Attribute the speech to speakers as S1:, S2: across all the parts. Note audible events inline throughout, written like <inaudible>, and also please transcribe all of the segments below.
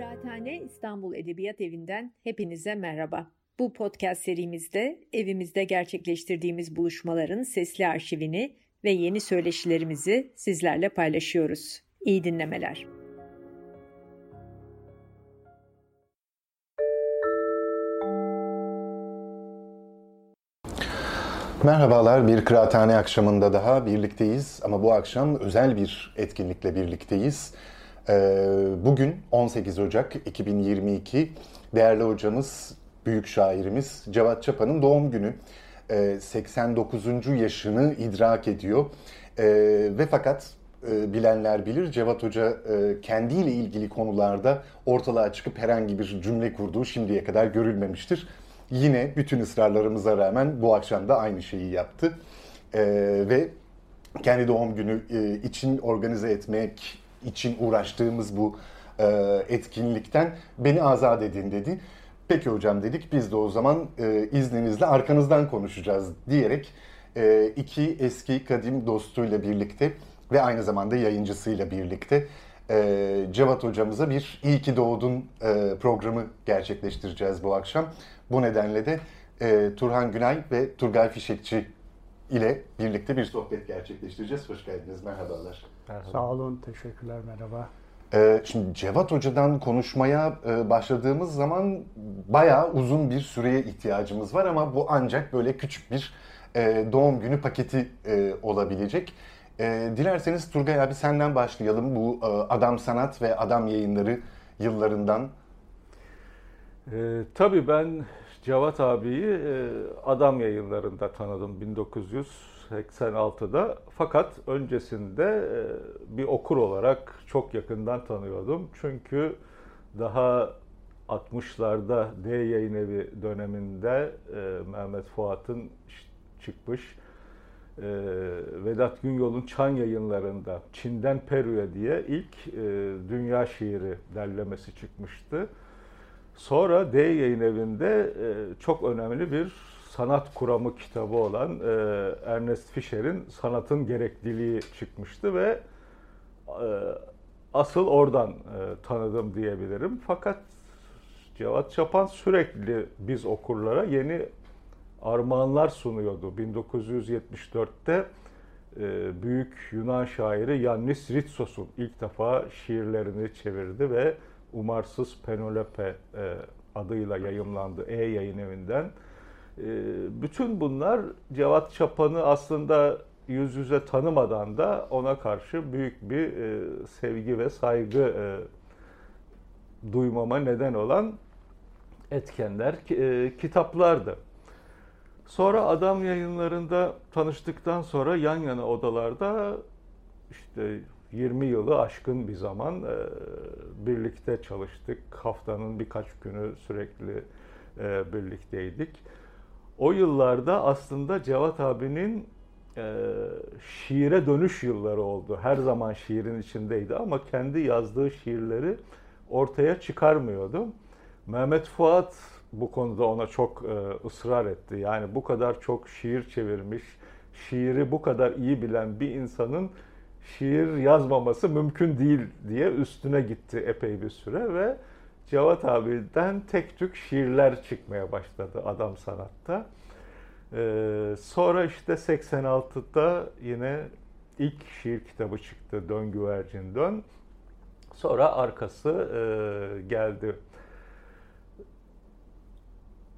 S1: Kıraathane İstanbul Edebiyat Evi'nden hepinize merhaba. Bu podcast serimizde evimizde gerçekleştirdiğimiz buluşmaların sesli arşivini ve yeni söyleşilerimizi sizlerle paylaşıyoruz. İyi dinlemeler.
S2: Merhabalar, bir kıraathane akşamında daha birlikteyiz ama bu akşam özel bir etkinlikle birlikteyiz. Ee, bugün 18 Ocak 2022 değerli hocamız, büyük şairimiz Cevat Çapa'nın doğum günü. 89. Ee, yaşını idrak ediyor ee, ve fakat e, bilenler bilir Cevat Hoca e, kendiyle ilgili konularda ortalığa çıkıp herhangi bir cümle kurduğu şimdiye kadar görülmemiştir yine bütün ısrarlarımıza rağmen bu akşam da aynı şeyi yaptı. Ve kendi doğum günü e, için organize etmek için uğraştığımız bu e, etkinlikten beni azat edin dedi. Peki hocam dedik biz de o zaman e, izninizle arkanızdan konuşacağız diyerek e, iki eski kadim dostuyla birlikte ve aynı zamanda yayıncısıyla birlikte e, Cevat hocamıza bir İyi ki doğdun e, programı gerçekleştireceğiz bu akşam. Bu nedenle de e, Turhan Günay ve Turgay Fişekçi ile birlikte bir sohbet gerçekleştireceğiz. Hoş geldiniz, merhabalar.
S3: Merhaba. Sağ olun, teşekkürler, merhaba.
S2: Ee, şimdi Cevat Hoca'dan konuşmaya e, başladığımız zaman bayağı uzun bir süreye ihtiyacımız var ama bu ancak böyle küçük bir e, doğum günü paketi e, olabilecek. Dilerseniz Turgay abi senden başlayalım bu Adam Sanat ve Adam Yayınları yıllarından.
S3: Ee, tabii ben Cevat abiyi e, Adam yayınlarında tanıdım 1986'da. Fakat öncesinde e, bir okur olarak çok yakından tanıyordum. Çünkü daha 60'larda D Yayın Evi döneminde e, Mehmet Fuat'ın çıkmış Vedat Günyol'un Çan yayınlarında Çin'den Peru'ya diye ilk dünya şiiri derlemesi çıkmıştı. Sonra D yayın evinde e, çok önemli bir sanat kuramı kitabı olan e, Ernest Fischer'in Sanatın Gerekliliği çıkmıştı ve e, asıl oradan tanıdım diyebilirim. Fakat Cevat Çapan sürekli biz okurlara yeni armağanlar sunuyordu. 1974'te büyük Yunan şairi Yannis Ritsos'un ilk defa şiirlerini çevirdi ve Umarsız Penelope e, adıyla yayımlandı E yayın evinden. E, bütün bunlar Cevat Çapan'ı aslında yüz yüze tanımadan da ona karşı büyük bir e, sevgi ve saygı e, duymama neden olan etkenler, e, kitaplardı. Sonra Adam yayınlarında tanıştıktan sonra yan yana odalarda işte 20 yılı aşkın bir zaman birlikte çalıştık. Haftanın birkaç günü sürekli birlikteydik. O yıllarda aslında Cevat abinin şiire dönüş yılları oldu. Her zaman şiirin içindeydi ama kendi yazdığı şiirleri ortaya çıkarmıyordu. Mehmet Fuat bu konuda ona çok ısrar etti. Yani bu kadar çok şiir çevirmiş, şiiri bu kadar iyi bilen bir insanın şiir yazmaması mümkün değil diye üstüne gitti epey bir süre ve Cevat abiden tek tük şiirler çıkmaya başladı adam sanatta. Ee, sonra işte 86'da yine ilk şiir kitabı çıktı Dön Güvercin Dön. Sonra arkası e, geldi.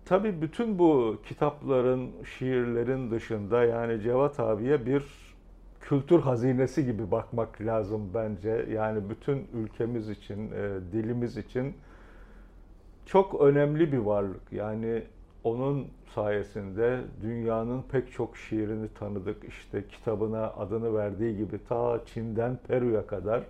S3: Tabii bütün bu kitapların, şiirlerin dışında yani Cevat abiye bir kültür hazinesi gibi bakmak lazım bence. Yani bütün ülkemiz için, e, dilimiz için çok önemli bir varlık. Yani onun sayesinde dünyanın pek çok şiirini tanıdık. İşte kitabına adını verdiği gibi ta Çin'den Peru'ya kadar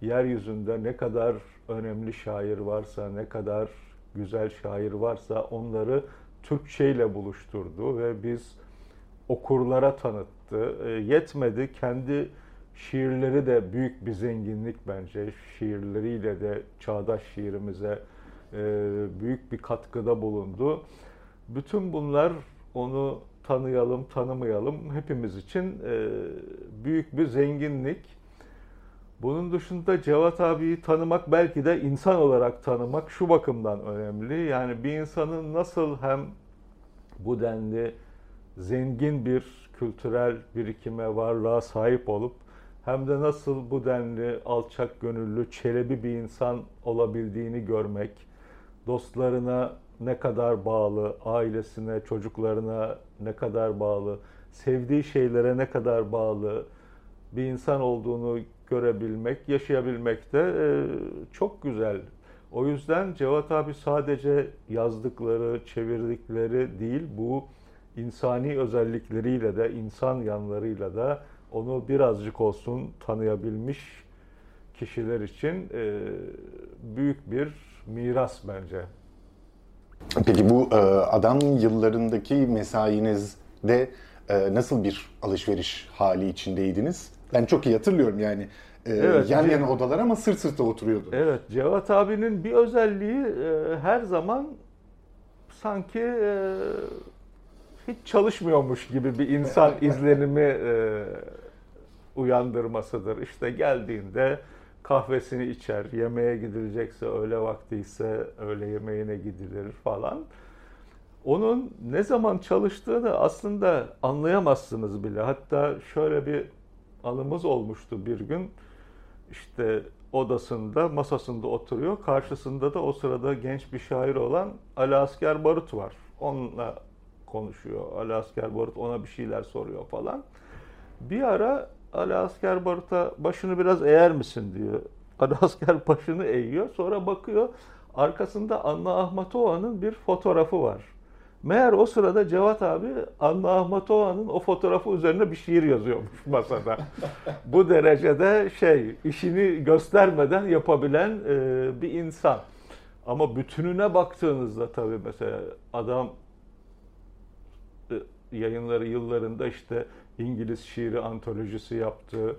S3: yeryüzünde ne kadar önemli şair varsa, ne kadar güzel şair varsa onları Türkçe ile buluşturdu ve biz okurlara tanıttı. E, yetmedi kendi şiirleri de büyük bir zenginlik bence. Şiirleriyle de çağdaş şiirimize e, büyük bir katkıda bulundu. Bütün bunlar onu tanıyalım, tanımayalım hepimiz için e, büyük bir zenginlik. Bunun dışında Cevat abiyi tanımak belki de insan olarak tanımak şu bakımdan önemli. Yani bir insanın nasıl hem bu denli zengin bir kültürel birikime, varlığa sahip olup hem de nasıl bu denli alçak gönüllü, çelebi bir insan olabildiğini görmek, dostlarına ne kadar bağlı, ailesine, çocuklarına ne kadar bağlı, sevdiği şeylere ne kadar bağlı bir insan olduğunu görebilmek, yaşayabilmek de e, çok güzel. O yüzden Cevat abi sadece yazdıkları, çevirdikleri değil, bu insani özellikleriyle de, insan yanlarıyla da onu birazcık olsun tanıyabilmiş kişiler için e, büyük bir miras bence.
S2: Peki bu e, adam yıllarındaki mesainizde e, nasıl bir alışveriş hali içindeydiniz? Ben çok iyi hatırlıyorum yani. E, evet, yan yana odalar ama sırt sırta oturuyordu.
S3: Evet, Cevat abinin bir özelliği e, her zaman sanki e, hiç çalışmıyormuş gibi bir insan <laughs> izlenimi e, uyandırmasıdır. İşte geldiğinde kahvesini içer, yemeğe gidilecekse öğle vakti ise öğle yemeğine gidilir falan. Onun ne zaman çalıştığını aslında anlayamazsınız bile. Hatta şöyle bir anımız olmuştu bir gün. İşte odasında, masasında oturuyor. Karşısında da o sırada genç bir şair olan Ali Asker Barut var. Onunla konuşuyor. Ali Asker Barut ona bir şeyler soruyor falan. Bir ara Ali Asker Barut'a başını biraz eğer misin diyor. Ali Asker başını eğiyor. Sonra bakıyor arkasında Anna Ahmatova'nın bir fotoğrafı var. Meğer o sırada Cevat abi Anna Ahmatova'nın o fotoğrafı üzerine bir şiir yazıyormuş masada. <laughs> Bu derecede şey işini göstermeden yapabilen e, bir insan. Ama bütününe baktığınızda tabii mesela adam yayınları yıllarında işte İngiliz şiiri antolojisi yaptı,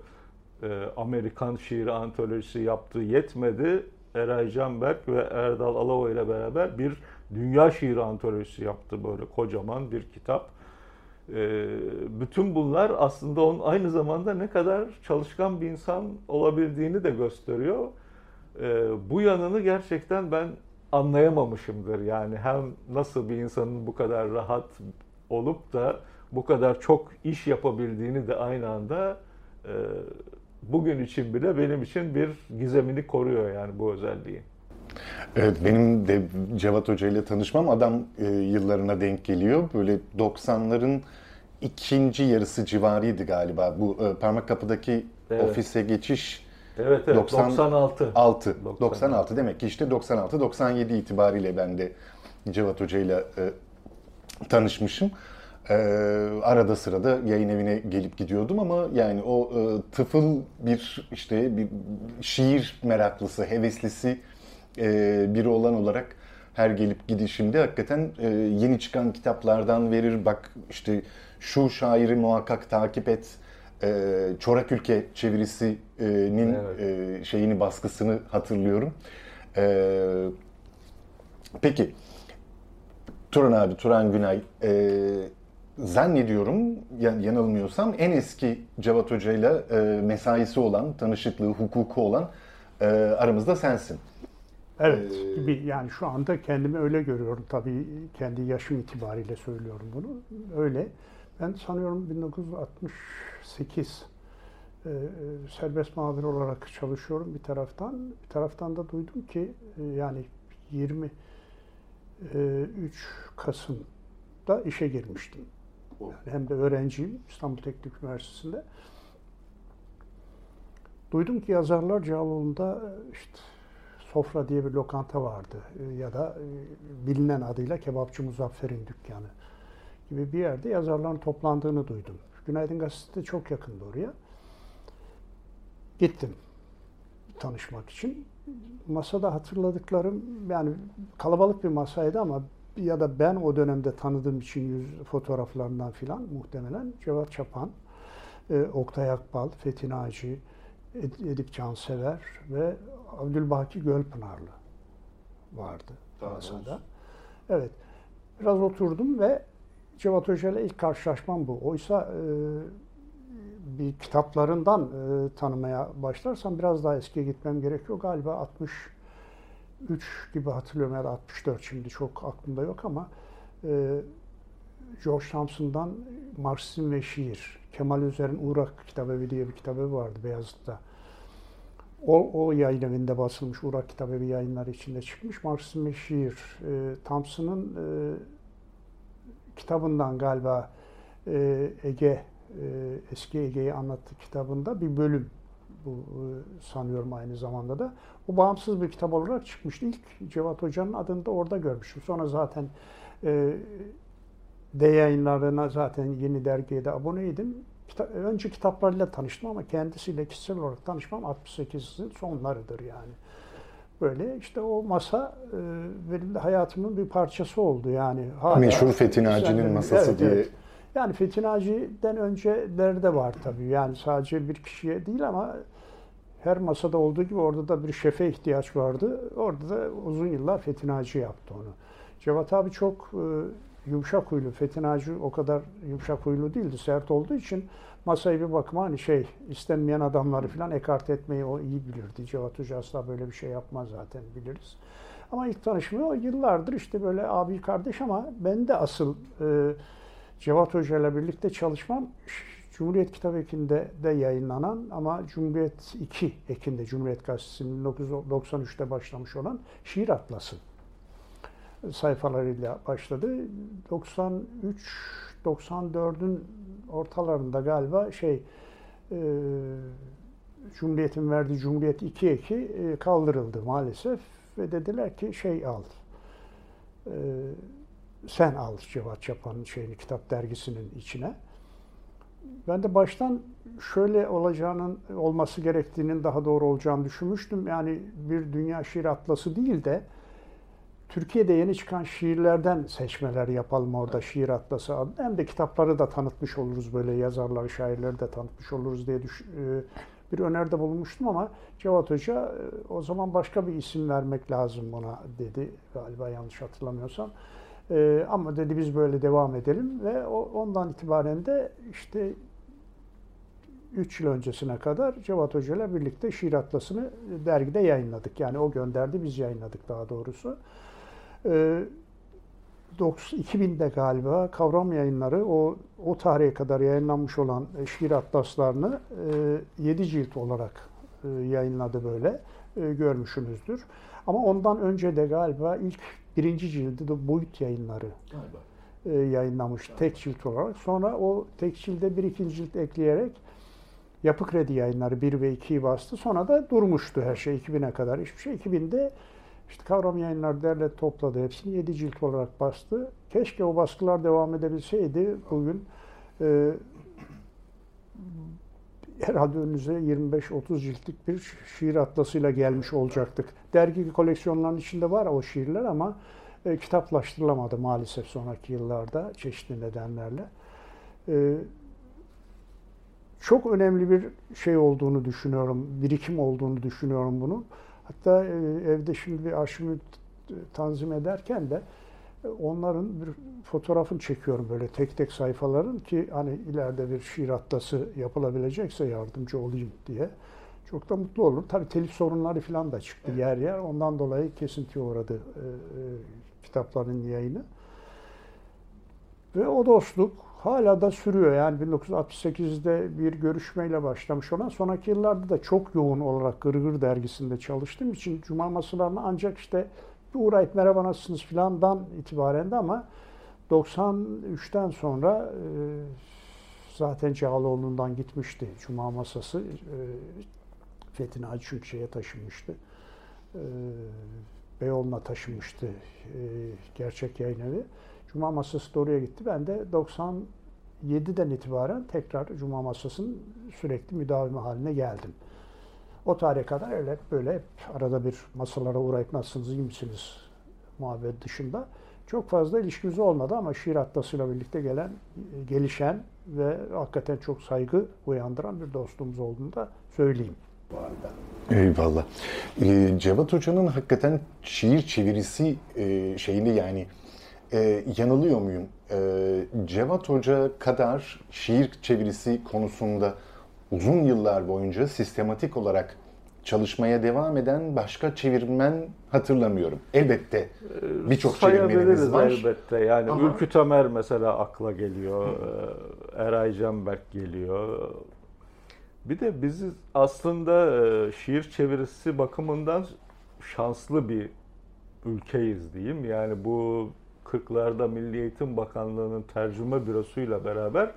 S3: e, Amerikan şiiri antolojisi yaptı yetmedi. Eray Canberk ve Erdal Alavo ile beraber bir dünya şiiri antolojisi yaptı böyle kocaman bir kitap. E, bütün bunlar aslında onun aynı zamanda ne kadar çalışkan bir insan olabildiğini de gösteriyor. E, bu yanını gerçekten ben anlayamamışımdır. Yani hem nasıl bir insanın bu kadar rahat olup da bu kadar çok iş yapabildiğini de aynı anda e, bugün için bile benim için bir gizemini koruyor yani bu özelliği.
S2: Evet benim de Cevat Hoca ile tanışmam adam e, yıllarına denk geliyor. Böyle 90'ların ikinci yarısı civarıydı galiba. Bu e, parmak kapıdaki evet. ofise geçiş
S3: Evet evet 90, 96.
S2: 6, 96. 96 demek ki işte 96 97 itibariyle ben de Cevat Hoca ile e, tanışmışım. Ee, arada sırada yayın evine gelip gidiyordum ama yani o e, tıfıl bir işte bir şiir meraklısı, heveslisi e, biri olan olarak her gelip gidişimde hakikaten e, yeni çıkan kitaplardan verir. Bak işte şu şairi muhakkak takip et. E, Çorak Ülke çevirisinin evet. e, şeyini baskısını hatırlıyorum. E, peki Turan abi, Turan Günay e, zannediyorum yanılmıyorsam en eski Cevat Hoca ile e, mesaisi olan, tanışıklığı, hukuku olan e, aramızda sensin.
S4: Evet, ee, yani şu anda kendimi öyle görüyorum. Tabii kendi yaşım itibariyle söylüyorum bunu. Öyle. Ben sanıyorum 1968 e, serbest muhabir olarak çalışıyorum bir taraftan. Bir taraftan da duydum ki e, yani 23 Kasım'da işe girmiştim. Yani hem de öğrenciyim İstanbul Teknik Üniversitesi'nde. Duydum ki yazarlar Cağaloğlu'nda işte Sofra diye bir lokanta vardı ya da bilinen adıyla Kebapçı Muzaffer'in dükkanı gibi bir yerde yazarların toplandığını duydum. Günaydın Gazetesi çok yakındı oraya. Gittim tanışmak için. Masada hatırladıklarım yani kalabalık bir masaydı ama ya da ben o dönemde tanıdığım için yüz fotoğraflarından filan muhtemelen Cevat Çapan, e, Oktay Akbal, Fethi Naci, Edip Cansever ve Abdülbaki Gölpınarlı vardı masada. Evet. Biraz oturdum ve Cevat Hoca ile ilk karşılaşmam bu. Oysa e, bir kitaplarından e, tanımaya başlarsam biraz daha eskiye gitmem gerekiyor. Galiba 63 gibi hatırlıyorum ya da 64 şimdi çok aklımda yok ama e, George Thompson'dan Marksizm ve Şiir, Kemal Özer'in Uğrak Kitabevi diye bir kitabı vardı Beyazıt'ta. O, o yayın evinde basılmış Uğrak Kitabevi yayınları içinde çıkmış. Marksizm ve Şiir. E, Thompson'ın e, kitabından galiba e, Ege eski Ege'yi anlattı kitabında bir bölüm bu e, sanıyorum aynı zamanda da. O bağımsız bir kitap olarak çıkmıştı. İlk Cevat Hoca'nın adını da orada görmüştüm. Sonra zaten e, D yayınlarına zaten yeni dergiye de aboneydim. Kita önce kitaplarıyla tanıştım ama kendisiyle kişisel olarak tanışmam 68'in sonlarıdır yani. Böyle işte o masa e, benim de hayatımın bir parçası oldu yani.
S2: Hala Meşhur Fethi Naci'nin masası evet, diye. Evet.
S4: Yani Fethi Naci'den önceleri de var tabii. Yani sadece bir kişiye değil ama her masada olduğu gibi orada da bir şefe ihtiyaç vardı. Orada da uzun yıllar Fethi Naci yaptı onu. Cevat abi çok e, yumuşak huylu. Fethi Naci o kadar yumuşak huylu değildi. Sert olduğu için masayı bir bakıma hani şey istenmeyen adamları falan ekart etmeyi o iyi bilirdi. Cevat Hoca asla böyle bir şey yapmaz zaten biliriz. Ama ilk tanışmayı o yıllardır işte böyle abi kardeş ama ben de asıl e, Cevat Hoca ile birlikte çalışmam Cumhuriyet Kitap Eki'nde de yayınlanan ama Cumhuriyet 2 Eki'nde Cumhuriyet Gazetesi'nin 1993'te başlamış olan Şiir Atlası sayfalarıyla başladı. 93 94'ün ortalarında galiba şey e, Cumhuriyet'in verdiği Cumhuriyet 2 eki e, kaldırıldı maalesef ve dediler ki şey al e, sen al Cevat Çapan'ın şeyini kitap dergisinin içine. Ben de baştan şöyle olacağının olması gerektiğinin daha doğru olacağını düşünmüştüm. Yani bir dünya şiir atlası değil de Türkiye'de yeni çıkan şiirlerden seçmeler yapalım orada şiir atlası adlı. Hem de kitapları da tanıtmış oluruz böyle yazarları, şairleri de tanıtmış oluruz diye düş- e, bir öneride bulunmuştum ama Cevat Hoca e, o zaman başka bir isim vermek lazım buna dedi galiba yanlış hatırlamıyorsam. E, ama dedi biz böyle devam edelim ve ondan itibaren de işte 3 yıl öncesine kadar Cevat Hoca ile birlikte şiir atlasını dergide yayınladık. Yani o gönderdi, biz yayınladık daha doğrusu. 2000'de galiba Kavram Yayınları o o tarihe kadar yayınlanmış olan şiir atlaslarını 7 cilt olarak yayınladı böyle görmüşsünüzdür. Ama ondan önce de galiba ilk birinci cildi de Boyut Yayınları galiba. yayınlamış galiba. tek cilt olarak. Sonra o tek cilde bir ikinci cilt ekleyerek Yapı Kredi Yayınları 1 ve 2'yi bastı. Sonra da durmuştu her şey 2000'e kadar hiçbir şey. 2000'de işte Kavram Yayınlar derle topladı hepsini. Yedi cilt olarak bastı. Keşke o baskılar devam edebilseydi bugün e, herhalde önünüze 25-30 ciltlik bir şiir atlasıyla gelmiş olacaktık. Dergi koleksiyonlarının içinde var o şiirler ama e, kitaplaştırılamadı maalesef sonraki yıllarda çeşitli nedenlerle. E, çok önemli bir şey olduğunu düşünüyorum, birikim olduğunu düşünüyorum bunun. Hatta e, evde şimdi arşivimi tanzim ederken de onların bir fotoğrafını çekiyorum böyle tek tek sayfaların ki hani ileride bir şiir atlası yapılabilecekse yardımcı olayım diye. Çok da mutlu olur. Tabii telif sorunları falan da çıktı evet. yer yer. Ondan dolayı kesintiye uğradı e, e, kitapların yayını. Ve o dostluk hala da sürüyor. Yani 1968'de bir görüşmeyle başlamış olan sonraki yıllarda da çok yoğun olarak Gırgır dergisinde çalıştığım için Cuma masalarına ancak işte uğrayıp merhaba nasılsınız filandan itibaren de ama 93'ten sonra e, zaten Cağaloğlu'ndan gitmişti Cuma masası. E, Fethi Naci çünkü şeye taşınmıştı. E, Beyoğlu'na taşınmıştı e, gerçek yayın evi. Cuma masası da oraya gitti. Ben de 97'den itibaren tekrar Cuma masasının sürekli müdavimi haline geldim. O tarihe kadar öyle böyle arada bir masalara uğrayıp nasılsınız, iyi misiniz muhabbet dışında çok fazla ilişkimiz olmadı ama şiir atlasıyla birlikte gelen, gelişen ve hakikaten çok saygı uyandıran bir dostluğumuz olduğunu da söyleyeyim bu arada.
S2: Eyvallah. Ee, Cevat Hoca'nın hakikaten şiir çevirisi e, şeyli yani e, yanılıyor muyum? E, Cevat Hoca kadar şiir çevirisi konusunda uzun yıllar boyunca sistematik olarak çalışmaya devam eden başka çevirmen hatırlamıyorum. Elbette
S3: Ee,
S2: birçok çevirmenimiz var.
S3: elbette. Yani
S2: Ama-
S3: Ülkü Tamer mesela akla geliyor. Ee, Eray Canberk geliyor. Bir de biz aslında e, şiir çevirisi bakımından şanslı bir ülkeyiz diyeyim. Yani bu 40'larda Milli Eğitim Bakanlığı'nın tercüme bürosuyla beraber e,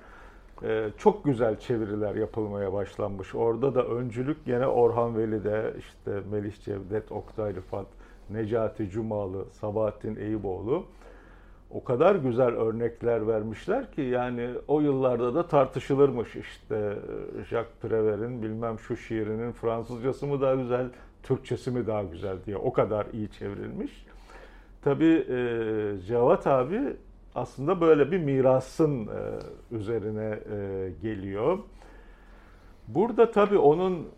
S3: çok güzel çeviriler yapılmaya başlanmış. Orada da öncülük gene Orhan Veli'de, işte Melih Cevdet, Oktay Rıfat, Necati Cumalı, Sabahattin Eyüboğlu o kadar güzel örnekler vermişler ki yani o yıllarda da tartışılırmış işte Jacques Prévert'in bilmem şu şiirinin Fransızcası mı daha güzel, Türkçesi mi daha güzel diye o kadar iyi çevrilmiş. Tabii e, Cevat abi aslında böyle bir mirasın e, üzerine e, geliyor. Burada tabii onun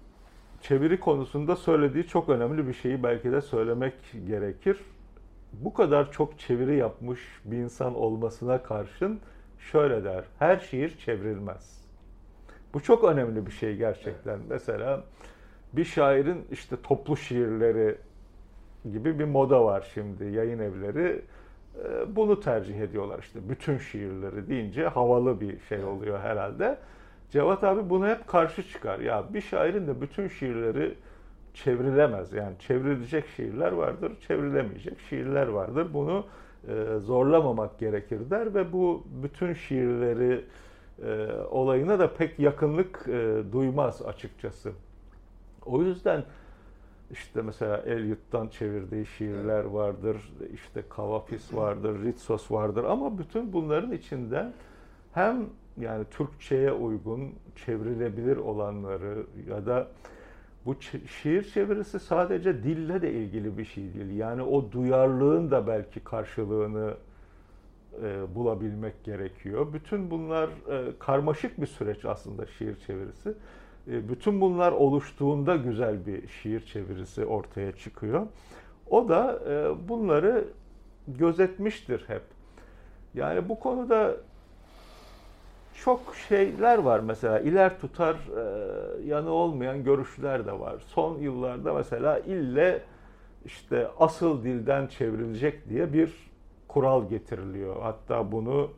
S3: çeviri konusunda söylediği çok önemli bir şeyi belki de söylemek gerekir. Bu kadar çok çeviri yapmış bir insan olmasına karşın şöyle der. Her şiir çevrilmez. Bu çok önemli bir şey gerçekten. Mesela bir şairin işte toplu şiirleri gibi bir moda var şimdi yayın evleri. E, Bunu tercih ediyorlar işte bütün şiirleri deyince havalı bir şey oluyor herhalde. Cevat abi buna hep karşı çıkar. Ya bir şairin de bütün şiirleri çevrilemez. Yani çevrilecek şiirler vardır, çevrilemeyecek şiirler vardır. Bunu e, zorlamamak gerekir der ve bu bütün şiirleri e, olayına da pek yakınlık e, duymaz açıkçası. O yüzden işte mesela Eliot'tan çevirdiği şiirler vardır, işte Kavafis vardır, Ritsos vardır ama bütün bunların içinden hem yani Türkçe'ye uygun, çevrilebilir olanları ya da bu şiir çevirisi sadece dille de ilgili bir şey değil. Yani o duyarlılığın da belki karşılığını e, bulabilmek gerekiyor. Bütün bunlar e, karmaşık bir süreç aslında şiir çevirisi. E, bütün bunlar oluştuğunda güzel bir şiir çevirisi ortaya çıkıyor. O da e, bunları gözetmiştir hep. Yani bu konuda çok şeyler var mesela iler tutar e, yanı olmayan görüşler de var. Son yıllarda mesela ille işte asıl dilden çevrilecek diye bir kural getiriliyor. Hatta bunu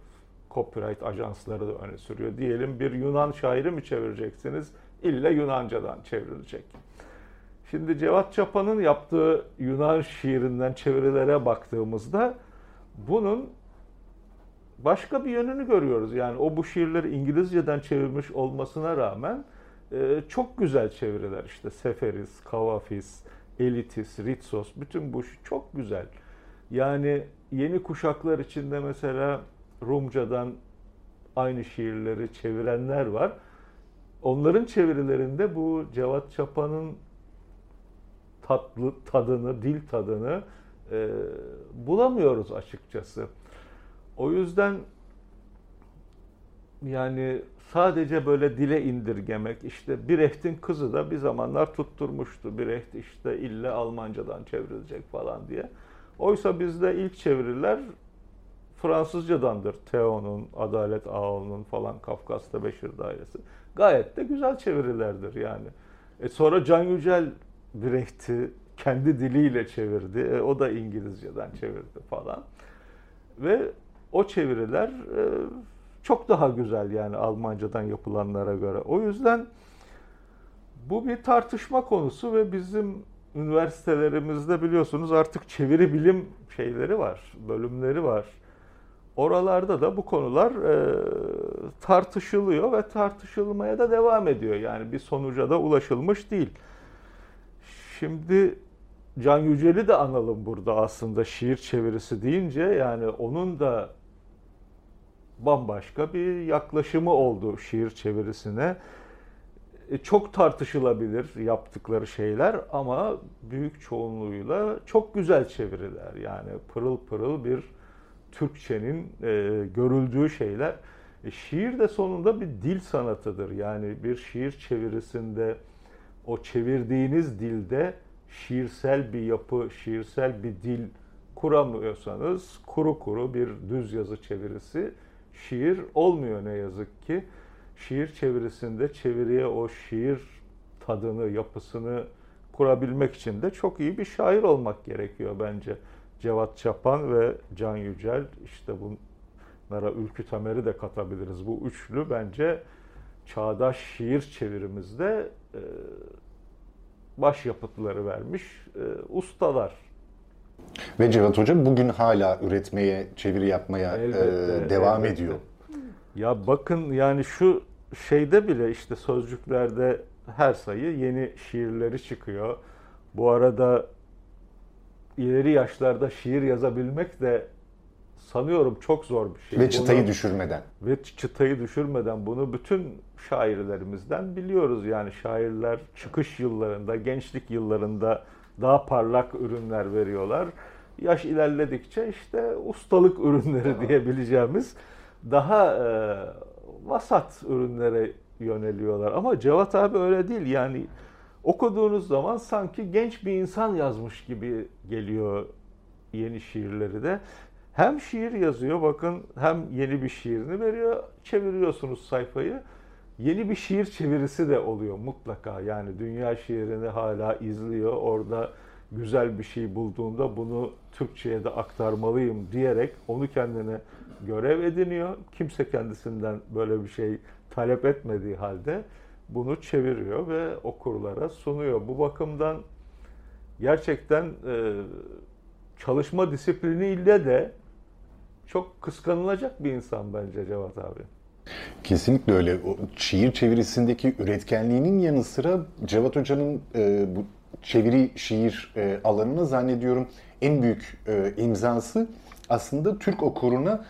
S3: copyright ajansları da öne sürüyor. Diyelim bir Yunan şairi mi çevireceksiniz? İlle Yunancadan çevrilecek. Şimdi Cevat Çapa'nın yaptığı Yunan şiirinden çevirilere baktığımızda bunun başka bir yönünü görüyoruz. Yani o bu şiirleri İngilizceden çevirmiş olmasına rağmen e, çok güzel çeviriler. İşte Seferis, Kavafis, Elitis, Ritsos bütün bu çok güzel. Yani yeni kuşaklar içinde mesela Rumcadan aynı şiirleri çevirenler var. Onların çevirilerinde bu Cevat Çapa'nın tatlı tadını, dil tadını e, bulamıyoruz açıkçası. O yüzden yani sadece böyle dile indirgemek işte Brecht'in kızı da bir zamanlar tutturmuştu. Brecht işte ille Almancadan çevrilecek falan diye. Oysa bizde ilk çeviriler Fransızcadandır. Theo'nun, Adalet Ağaoğlu'nun falan Kafkas'ta Beşir Dairesi. Gayet de güzel çevirilerdir yani. E sonra Can Yücel Brecht'i kendi diliyle çevirdi. E o da İngilizceden çevirdi falan. Ve o çeviriler e, çok daha güzel yani Almancadan yapılanlara göre. O yüzden bu bir tartışma konusu ve bizim üniversitelerimizde biliyorsunuz artık çeviri bilim şeyleri var, bölümleri var. Oralarda da bu konular e, tartışılıyor ve tartışılmaya da devam ediyor. Yani bir sonuca da ulaşılmış değil. Şimdi Can Yücel'i de analım burada aslında şiir çevirisi deyince yani onun da bambaşka bir yaklaşımı oldu şiir çevirisine. E, Çok tartışılabilir yaptıkları şeyler ama büyük çoğunluğuyla çok güzel çeviriler. Yani pırıl pırıl bir Türkçenin e, görüldüğü şeyler. E, şiir de sonunda bir dil sanatıdır. Yani bir şiir çevirisinde o çevirdiğiniz dilde şiirsel bir yapı, şiirsel bir dil kuramıyorsanız kuru kuru bir düz yazı çevirisi şiir olmuyor ne yazık ki. şiir çevirisinde çeviriye o şiir tadını, yapısını kurabilmek için de çok iyi bir şair olmak gerekiyor bence. Cevat Çapan ve Can Yücel işte bunlara Ülkü Tamer'i de katabiliriz. Bu üçlü bence çağdaş şiir çevirimizde e, başyapıtları vermiş e, ustalar.
S2: Ve Cevat Hoca bugün hala üretmeye, çeviri yapmaya e, elbette, devam elbette. ediyor.
S3: Ya bakın yani şu şeyde bile işte sözcüklerde her sayı yeni şiirleri çıkıyor. Bu arada ileri yaşlarda şiir yazabilmek de sanıyorum çok zor bir şey.
S2: Ve çıtayı bunu, düşürmeden.
S3: Ve çıtayı düşürmeden bunu bütün şairlerimizden biliyoruz. Yani şairler çıkış yıllarında, gençlik yıllarında daha parlak ürünler veriyorlar. Yaş ilerledikçe işte ustalık ürünleri diyebileceğimiz daha e, vasat ürünlere yöneliyorlar. Ama Cevat abi öyle değil. Yani okuduğunuz zaman sanki genç bir insan yazmış gibi geliyor yeni şiirleri de. Hem şiir yazıyor bakın hem yeni bir şiirini veriyor. Çeviriyorsunuz sayfayı. Yeni bir şiir çevirisi de oluyor mutlaka. Yani dünya şiirini hala izliyor. Orada güzel bir şey bulduğunda bunu Türkçe'ye de aktarmalıyım diyerek onu kendine görev ediniyor. Kimse kendisinden böyle bir şey talep etmediği halde bunu çeviriyor ve okurlara sunuyor. Bu bakımdan gerçekten e, çalışma disipliniyle de çok kıskanılacak bir insan bence Cevat abi.
S2: Kesinlikle öyle. O şiir çevirisindeki üretkenliğinin yanı sıra Cevat Hoca'nın e, bu çeviri şiir e, alanına zannediyorum en büyük e, imzası aslında Türk okuruna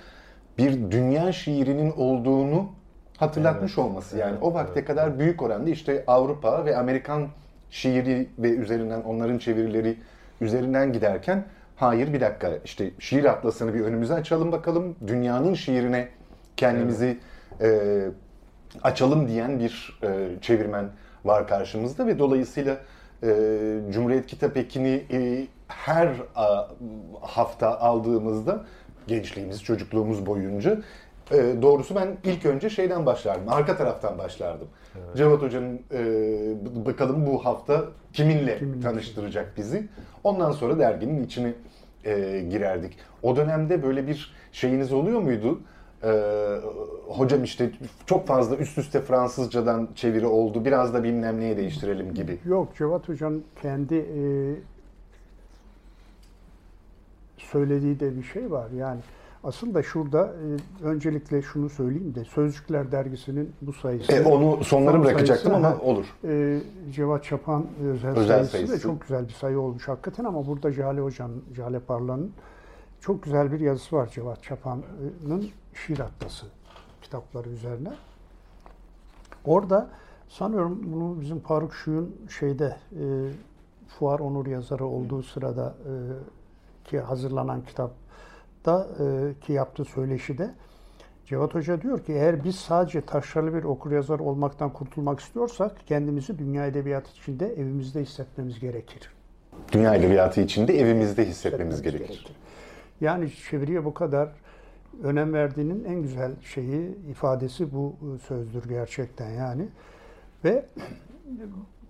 S2: bir dünya şiirinin olduğunu hatırlatmış evet, olması. Yani evet, o vakte evet, kadar büyük oranda işte Avrupa ve Amerikan şiiri ve üzerinden onların çevirileri üzerinden giderken hayır bir dakika işte şiir atlasını bir önümüze açalım bakalım dünyanın şiirine kendimizi evet. e, açalım diyen bir e, çevirmen var karşımızda ve dolayısıyla e, Cumhuriyet Kitap Ekini e, her a, hafta aldığımızda gençliğimiz, çocukluğumuz boyunca e, doğrusu ben ilk önce şeyden başlardım, arka taraftan başlardım. Evet. Cevat Hoca'nın e, bakalım bu hafta kiminle, kiminle tanıştıracak bizi. Ondan sonra derginin içine e, girerdik. O dönemde böyle bir şeyiniz oluyor muydu? Ee, hocam işte çok fazla üst üste Fransızcadan çeviri oldu. Biraz da bilmem neye değiştirelim gibi.
S4: Yok Cevat Hocam kendi e, söylediği de bir şey var. Yani aslında şurada e, öncelikle şunu söyleyeyim de Sözcükler Dergisi'nin bu sayısı...
S2: E, onu sonları bırakacaktım sayısı, ama olur.
S4: E, Cevat Çapan özel, özel sayısı, sayısı da çok güzel bir sayı olmuş hakikaten ama burada Jale Hoca'nın, Jale Parlan'ın çok güzel bir yazısı var Cevat Çapan'ın şiir atlası kitapları üzerine. Orada sanıyorum bunu bizim Faruk Şuy'un şeyde e, Fuar Onur yazarı olduğu sırada e, ki hazırlanan kitapta e, ki yaptığı söyleşide Cevat Hoca diyor ki eğer biz sadece taşralı bir okur yazar olmaktan kurtulmak istiyorsak kendimizi dünya edebiyatı içinde evimizde hissetmemiz gerekir.
S2: Dünya edebiyatı içinde evimizde hissetmemiz, hissetmemiz gerekir. gerekir.
S4: Yani çeviriye bu kadar önem verdiğinin en güzel şeyi, ifadesi bu sözdür gerçekten yani. Ve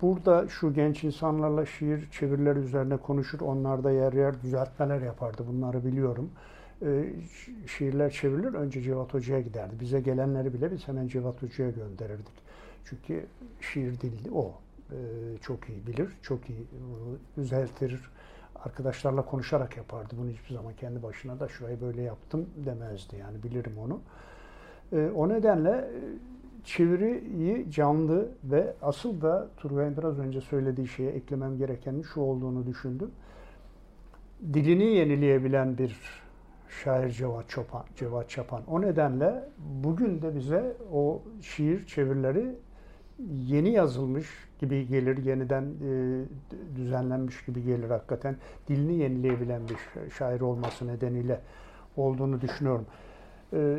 S4: burada şu genç insanlarla şiir çevirileri üzerine konuşur, onlarda yer yer düzeltmeler yapardı. Bunları biliyorum. E, şiirler çevrilir, önce Cevat Hoca'ya giderdi. Bize gelenleri bile biz hemen Cevat Hoca'ya gönderirdik. Çünkü şiir dili o. E, çok iyi bilir, çok iyi düzeltir, arkadaşlarla konuşarak yapardı. Bunu hiçbir zaman kendi başına da şurayı böyle yaptım demezdi. Yani bilirim onu. E, o nedenle e, çeviriyi canlı ve asıl da Turgay'ın biraz önce söylediği şeye eklemem gerekenin şu olduğunu düşündüm. Dilini yenileyebilen bir şair Cevat Çopan, Cevat Çapan. O nedenle bugün de bize o şiir çevirileri yeni yazılmış gibi gelir, yeniden e, düzenlenmiş gibi gelir hakikaten. Dilini yenileyebilen bir şair olması nedeniyle olduğunu düşünüyorum. E,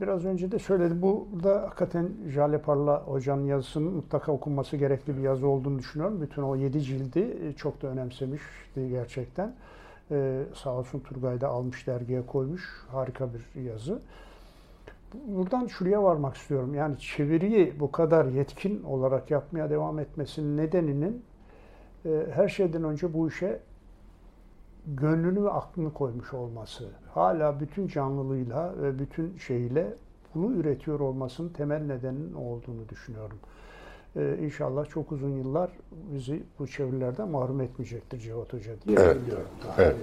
S4: biraz önce de söyledim. Burada hakikaten Jale Parla hocanın yazısının mutlaka okunması gerekli bir yazı olduğunu düşünüyorum. Bütün o yedi cildi e, çok da önemsemişti gerçekten. Sağ olsun Turgay da almış dergiye koymuş. Harika bir yazı. buradan şuraya varmak istiyorum. Yani çeviriyi bu kadar yetkin olarak yapmaya devam etmesinin nedeninin e, her şeyden önce bu işe gönlünü ve aklını koymuş olması. Hala bütün canlılığıyla ve bütün şeyiyle bunu üretiyor olmasının temel nedeninin olduğunu düşünüyorum. Ee, inşallah çok uzun yıllar bizi bu çevirilerden mahrum etmeyecektir Cevat Hoca diye
S2: Evet.
S4: biliyorum.
S2: Evet.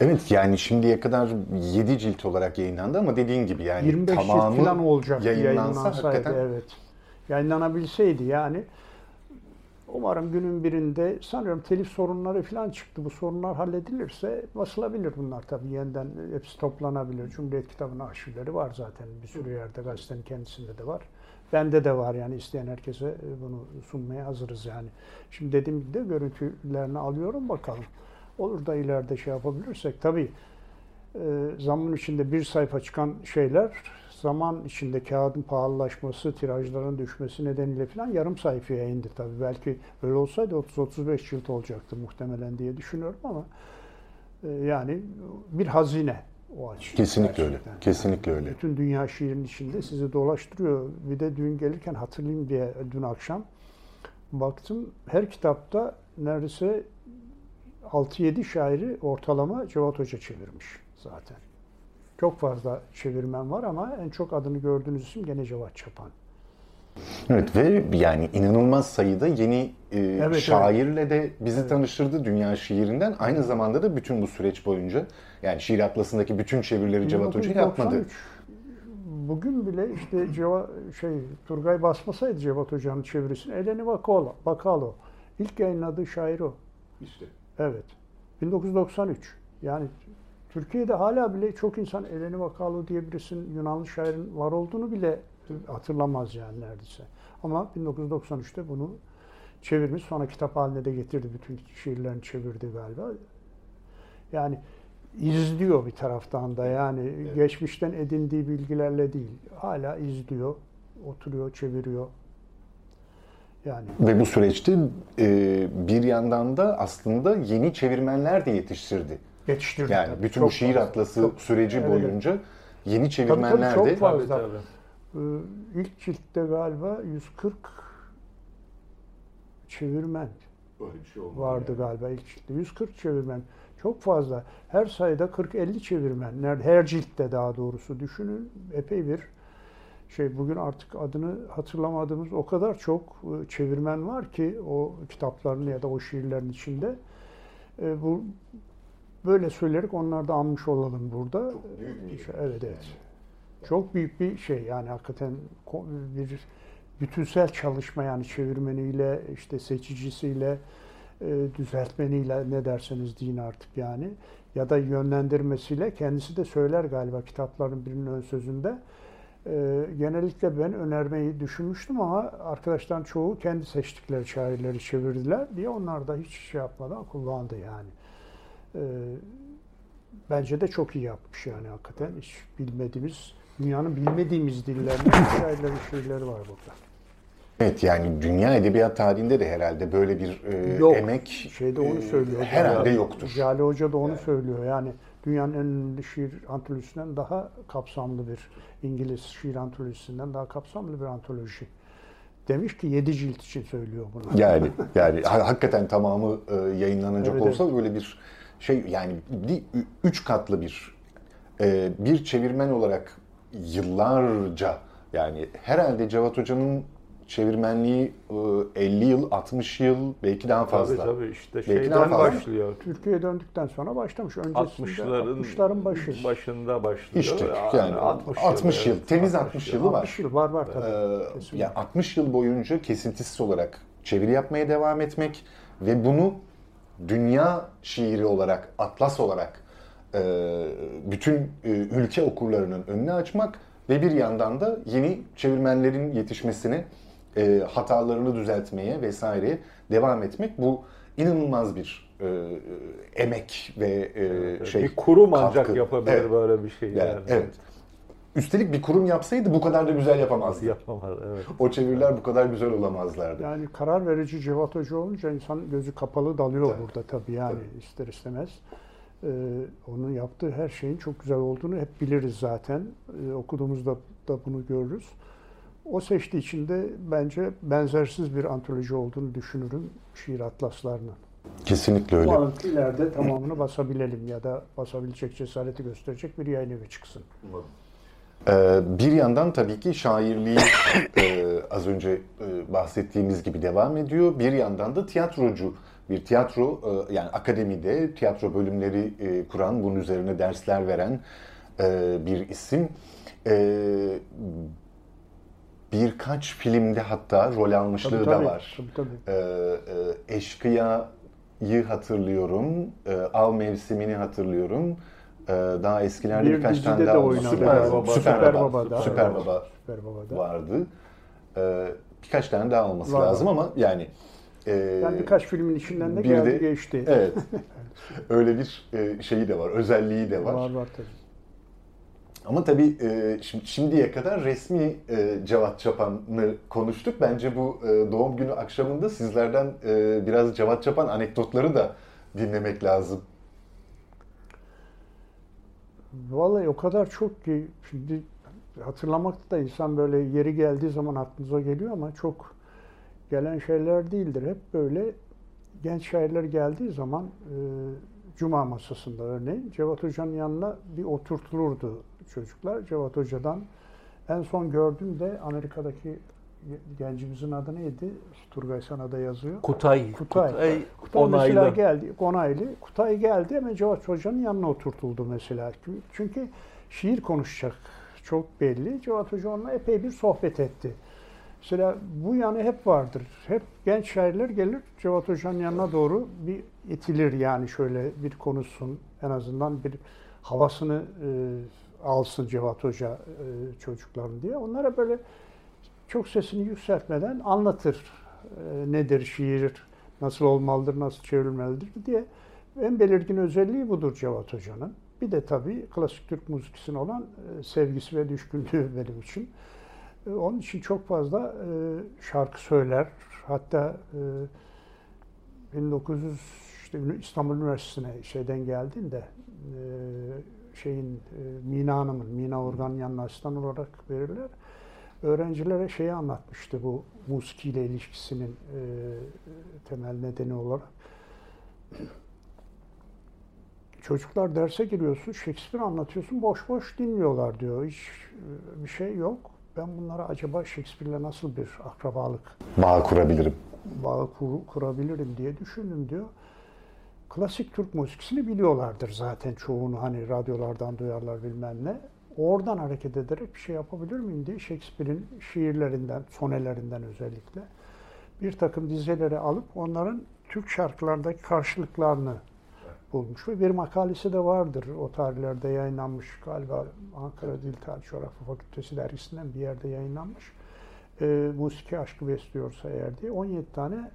S2: Evet yani şimdiye kadar 7 cilt olarak yayınlandı ama dediğin gibi yani
S4: 25 cilt
S2: tamamı
S4: falan olacak
S2: yayınlansa hakikaten
S4: evet. Yayınlanabilseydi yani umarım günün birinde sanıyorum telif sorunları falan çıktı. Bu sorunlar halledilirse basılabilir bunlar tabii yeniden hepsi toplanabilir. Cumhuriyet Kitabı'nın arşivleri var zaten bir sürü yerde gazetenin kendisinde de var. Bende de var yani isteyen herkese bunu sunmaya hazırız yani. Şimdi dediğim gibi de görüntülerini alıyorum bakalım. Olur da ileride şey yapabilirsek tabii e, zaman içinde bir sayfa çıkan şeyler zaman içinde kağıdın pahalılaşması, tirajların düşmesi nedeniyle falan yarım sayfaya indi tabii. Belki öyle olsaydı 30-35 cilt olacaktı muhtemelen diye düşünüyorum ama e, yani bir hazine o açı.
S2: kesinlikle öyle.
S4: gerçekten.
S2: Kesinlikle öyle.
S4: Bütün dünya şiirinin içinde sizi dolaştırıyor. Bir de dün gelirken hatırlayayım diye dün akşam baktım her kitapta neredeyse 6-7 şairi ortalama Cevat Hoca çevirmiş zaten. Çok fazla çevirmen var ama en çok adını gördüğünüz isim gene Cevat Çapan.
S2: Evet ve yani inanılmaz sayıda yeni e,
S4: evet.
S2: şairle de bizi tanıştırdı dünya şiirinden. Aynı zamanda da bütün bu süreç boyunca yani şiir atlasındaki bütün çevirileri Cevat Hoca yapmadı.
S4: 1993. Bugün bile işte Ceva, şey Turgay basmasaydı Cevat Hoca'nın çevirisini Eleni Bakalo, Bakalo. İlk yayınladığı şair o.
S2: İşte.
S4: Evet. 1993. Yani Türkiye'de hala bile çok insan Eleni Vakalo diye birisinin Yunanlı şairin var olduğunu bile hatırlamaz yani neredeyse. Ama 1993'te bunu çevirmiş. Sonra kitap haline de getirdi. Bütün şiirlerini çevirdi galiba. Yani izliyor bir taraftan da yani geçmişten edindiği bilgilerle değil. Hala izliyor, oturuyor, çeviriyor. Yani
S2: Ve bu süreçte e, bir yandan da aslında yeni çevirmenler de yetiştirdi.
S4: yetiştirdi.
S2: Yani
S4: tabii.
S2: bütün
S4: Çok
S2: bu şiir
S4: fazla.
S2: atlası
S4: Çok-
S2: süreci
S4: Evet,
S2: boyunca yeni çevirmenler
S4: çok
S2: de
S4: fazla.
S3: Tabii tabii.
S4: Ee, ilk ciltte galiba 140 çevirmen vardı galiba ilk ciltte. 140 çevirmen. Çok fazla. Her sayıda 40-50 çevirmen. Her ciltte daha doğrusu düşünün. Epey bir şey bugün artık adını hatırlamadığımız o kadar çok e, çevirmen var ki o kitapların ya da o şiirlerin içinde. E, bu böyle söyleyerek onları da anmış olalım burada. Evet evet. Çok büyük bir şey yani hakikaten bir bütünsel çalışma yani çevirmeniyle işte seçicisiyle e, düzeltmeniyle ne derseniz deyin artık yani ya da yönlendirmesiyle kendisi de söyler galiba kitapların birinin ön sözünde. E, genellikle ben önermeyi düşünmüştüm ama arkadaştan çoğu kendi seçtikleri şairleri çevirdiler diye onlar da hiç şey yapmadan kullandı yani. E, bence de çok iyi yapmış yani hakikaten hiç bilmediğimiz dünyanın bilmediğimiz dillerinde şairlerin şiirleri var burada.
S2: Evet yani dünya edebiyat tarihinde de herhalde böyle bir e,
S4: Yok.
S2: emek
S4: Şeyde onu
S2: e,
S4: söylüyor.
S2: herhalde
S4: Jale-
S2: yoktur.
S4: Jale Hoca da onu söylüyor. Yani dünyanın en önemli şiir antolojisinden daha kapsamlı bir İngiliz şiir antolojisinden daha kapsamlı bir antoloji. Demiş ki 7 cilt için söylüyor bunu.
S2: Yani <laughs> yani ha- hakikaten tamamı e, yayınlanacak
S4: Evet,
S2: olsa böyle bir şey yani bir, ü- üç katlı bir e, bir çevirmen olarak yıllarca yani herhalde Cevat Hoca'nın çevirmenliği e, 50 yıl, 60 yıl belki daha fazla.
S3: Tabii tabii işte
S2: Belki
S3: şeyden
S2: fazla.
S3: başlıyor.
S4: Türkiye'ye döndükten sonra başlamış. Öncesinde
S3: 60'ların
S4: 60'ların başı.
S3: başında başlıyor.
S2: İşte yani 60 yıl,
S3: evet,
S2: temiz 60 yılı var.
S4: 60 yıl var var tabii.
S2: Ee,
S4: Kesinlikle.
S2: yani 60 yıl boyunca kesintisiz olarak çeviri yapmaya devam etmek ve bunu dünya şiiri olarak, atlas olarak e, bütün e, ülke okurlarının önüne açmak ve bir yandan da yeni çevirmenlerin yetişmesini, e, hatalarını düzeltmeye vesaire devam etmek bu inanılmaz bir e, e, emek ve e, şey
S3: bir kurum ancak
S2: katkı.
S3: yapabilir
S2: Evet.
S3: böyle bir şey.
S2: Yani,
S3: Yani.
S2: evet. Üstelik bir kurum yapsaydı bu kadar da güzel yapamazdı.
S3: Yapamaz evet.
S2: O çeviriler bu kadar güzel olamazlardı.
S4: Yani karar verici Cevat Hoca olunca insan gözü kapalı dalıyor burada tabii yani ister istemez. Ee, onun yaptığı her şeyin çok güzel olduğunu hep biliriz zaten. Ee, okuduğumuzda da bunu görürüz. O seçtiği için de bence benzersiz bir antoloji olduğunu düşünürüm şiir atlaslarının.
S2: Kesinlikle öyle.
S4: Umarım ileride tamamını basabilelim ya da basabilecek cesareti gösterecek bir yayın evi çıksın.
S2: Ee, bir yandan tabii ki şairliği e, az önce e, bahsettiğimiz gibi devam ediyor. Bir yandan da tiyatrocu bir tiyatro e, yani akademide tiyatro bölümleri e, kuran, bunun üzerine dersler veren e, bir isim. E, birkaç filmde hatta rol almışlığı
S4: Tabii,
S2: da
S4: tabii.
S2: var.
S4: Tabii, tabii.
S2: E, e, Eşkıya'yı hatırlıyorum, e, Av Mevsimini hatırlıyorum. Daha eskilerde
S4: Bir
S2: birkaç tane
S4: de
S2: daha
S4: oynadı.
S3: Süper Baba.
S2: Süper,
S4: Süper
S2: Baba.
S4: Baba'da.
S2: Süper Baba
S4: Süper Baba'da.
S2: vardı. Ee, birkaç tane daha olması
S4: Var,
S2: lazım ama yani e,
S4: Yani birkaç filmin içinden de geldi
S2: de-
S4: geçti. <laughs>
S2: evet öyle bir e, şeyi de var, özelliği de var.
S4: Var var tabii.
S2: Ama tabii e, şimdi, şimdiye kadar resmi e, Cevat Çapan'ı konuştuk. Bence bu doğum günü akşamında sizlerden biraz Cevat Çapan anekdotları da dinlemek lazım.
S4: Vallahi o kadar çok ki şimdi hatırlamak da insan böyle yeri geldiği zaman aklınıza geliyor ama çok gelen şeyler değildir. Hep böyle genç şairler geldiği zaman e, cuma masasında örneğin Cevat Hoca'nın yanına bir oturtulurdu çocuklar. Cevat Hoca'dan en son gördüğümde Amerika'daki gencimizin adı neydi? Turgay sana da yazıyor.
S3: Kutay.
S4: Kutay.
S3: Kutay,
S4: Kutay mesela
S3: onaylı.
S4: geldi, Onaylı. Kutay geldi hemen Cevat Hoca'nın yanına oturtuldu mesela. Çünkü şiir konuşacak çok belli. Cevat Hoca onunla epey bir sohbet etti. Mesela bu yanı hep vardır. Hep genç şairler gelir Cevat Hoca'nın yanına doğru bir itilir yani şöyle bir konuşsun. En azından bir havasını e, alsın Cevat Hoca e, çocukların diye. Onlara böyle çok sesini yükseltmeden anlatır. E, nedir şiir, nasıl olmalıdır, nasıl çevrilmelidir diye. En belirgin özelliği budur Cevat Hoca'nın. Bir de tabii klasik Türk müzikisine olan e, sevgisi ve düşkünlüğü benim için. E, Onun için çok fazla e, şarkı söyler. Hatta e, 1900 işte İstanbul Üniversitesi'ne şeyden geldiğinde e, şeyin e, Mina Hanım'ın, Mina Organ'ın yanına asistan olarak verirler. Öğrencilere şeyi anlatmıştı bu musikiyle ilişkisinin e, temel nedeni olarak. Çocuklar derse giriyorsun, Shakespeare anlatıyorsun, boş boş dinliyorlar diyor. Hiç e, bir şey yok. Ben bunlara acaba Shakespeare'le nasıl bir akrabalık
S2: Bağ kurabilirim.
S4: bağı kur- kurabilirim diye düşündüm diyor. Klasik Türk musikisini biliyorlardır zaten çoğunu hani radyolardan duyarlar bilmem ne. Oradan hareket ederek bir şey yapabilir miyim diye Shakespeare'in şiirlerinden, sonelerinden özellikle bir takım dizeleri alıp onların Türk şarkılardaki karşılıklarını bulmuş ve bir makalesi de vardır. O tarihlerde yayınlanmış galiba Ankara Dil Tarih Coğrafya Fakültesi dergisinden bir yerde yayınlanmış. E, musiki aşkı besliyorsa eğer diye 17 tane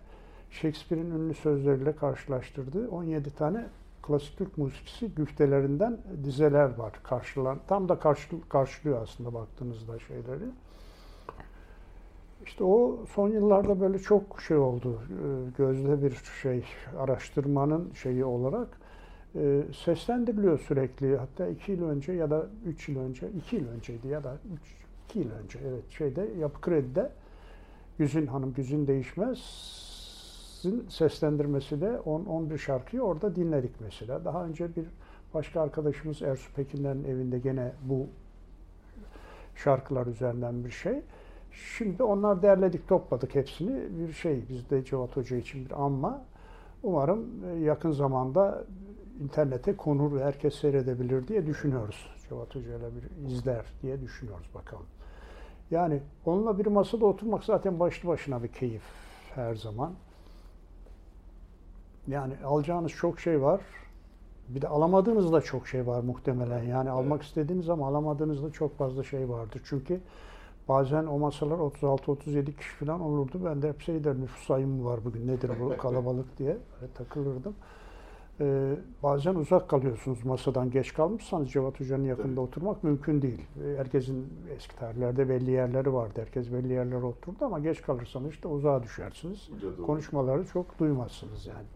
S4: Shakespeare'in ünlü sözleriyle karşılaştırdığı 17 tane klasik Türk musikisi güftelerinden dizeler var karşılan. Tam da karşı, karşılıyor aslında baktığınızda şeyleri. İşte o son yıllarda böyle çok şey oldu. e, Gözde bir şey araştırmanın şeyi olarak e, seslendiriliyor sürekli. Hatta iki yıl önce ya da üç yıl önce, iki yıl önceydi ya da üç, iki yıl önce evet şeyde Yapı Kredi'de Güzin Hanım, Güzin Değişmez'in seslendirmesi de 10-11 şarkıyı orada dinledik mesela. Daha önce bir başka arkadaşımız Ersu Pekinler'in evinde gene bu şarkılar üzerinden bir şey. Şimdi onlar derledik, topladık hepsini. Bir şey bizde Cevat Hoca için bir anma. Umarım e, yakın zamanda internete konur ve herkes seyredebilir diye düşünüyoruz. Cevat Hoca ile bir izler diye düşünüyoruz bakalım. Yani onunla bir masada oturmak zaten başlı başına bir keyif her zaman. Yani alacağınız çok şey var. Bir de alamadığınız da çok şey var muhtemelen. Yani almak istediğiniz ama alamadığınız da çok fazla şey vardır. Çünkü bazen o masalar 36-37 kişi falan olurdu. Ben de hep şey derim, nüfus sayımı mı var bugün nedir bu <laughs> kalabalık diye Böyle takılırdım. Ee, bazen uzak kalıyorsunuz masadan geç kalmışsanız Cevat Hoca'nın yakında oturmak mümkün değil. Ee, Herkesin eski tarihlerde belli yerleri vardı. Herkes belli yerlere oturdu ama geç kalırsanız işte uzağa düşersiniz. Konuşmaları çok duymazsınız yani.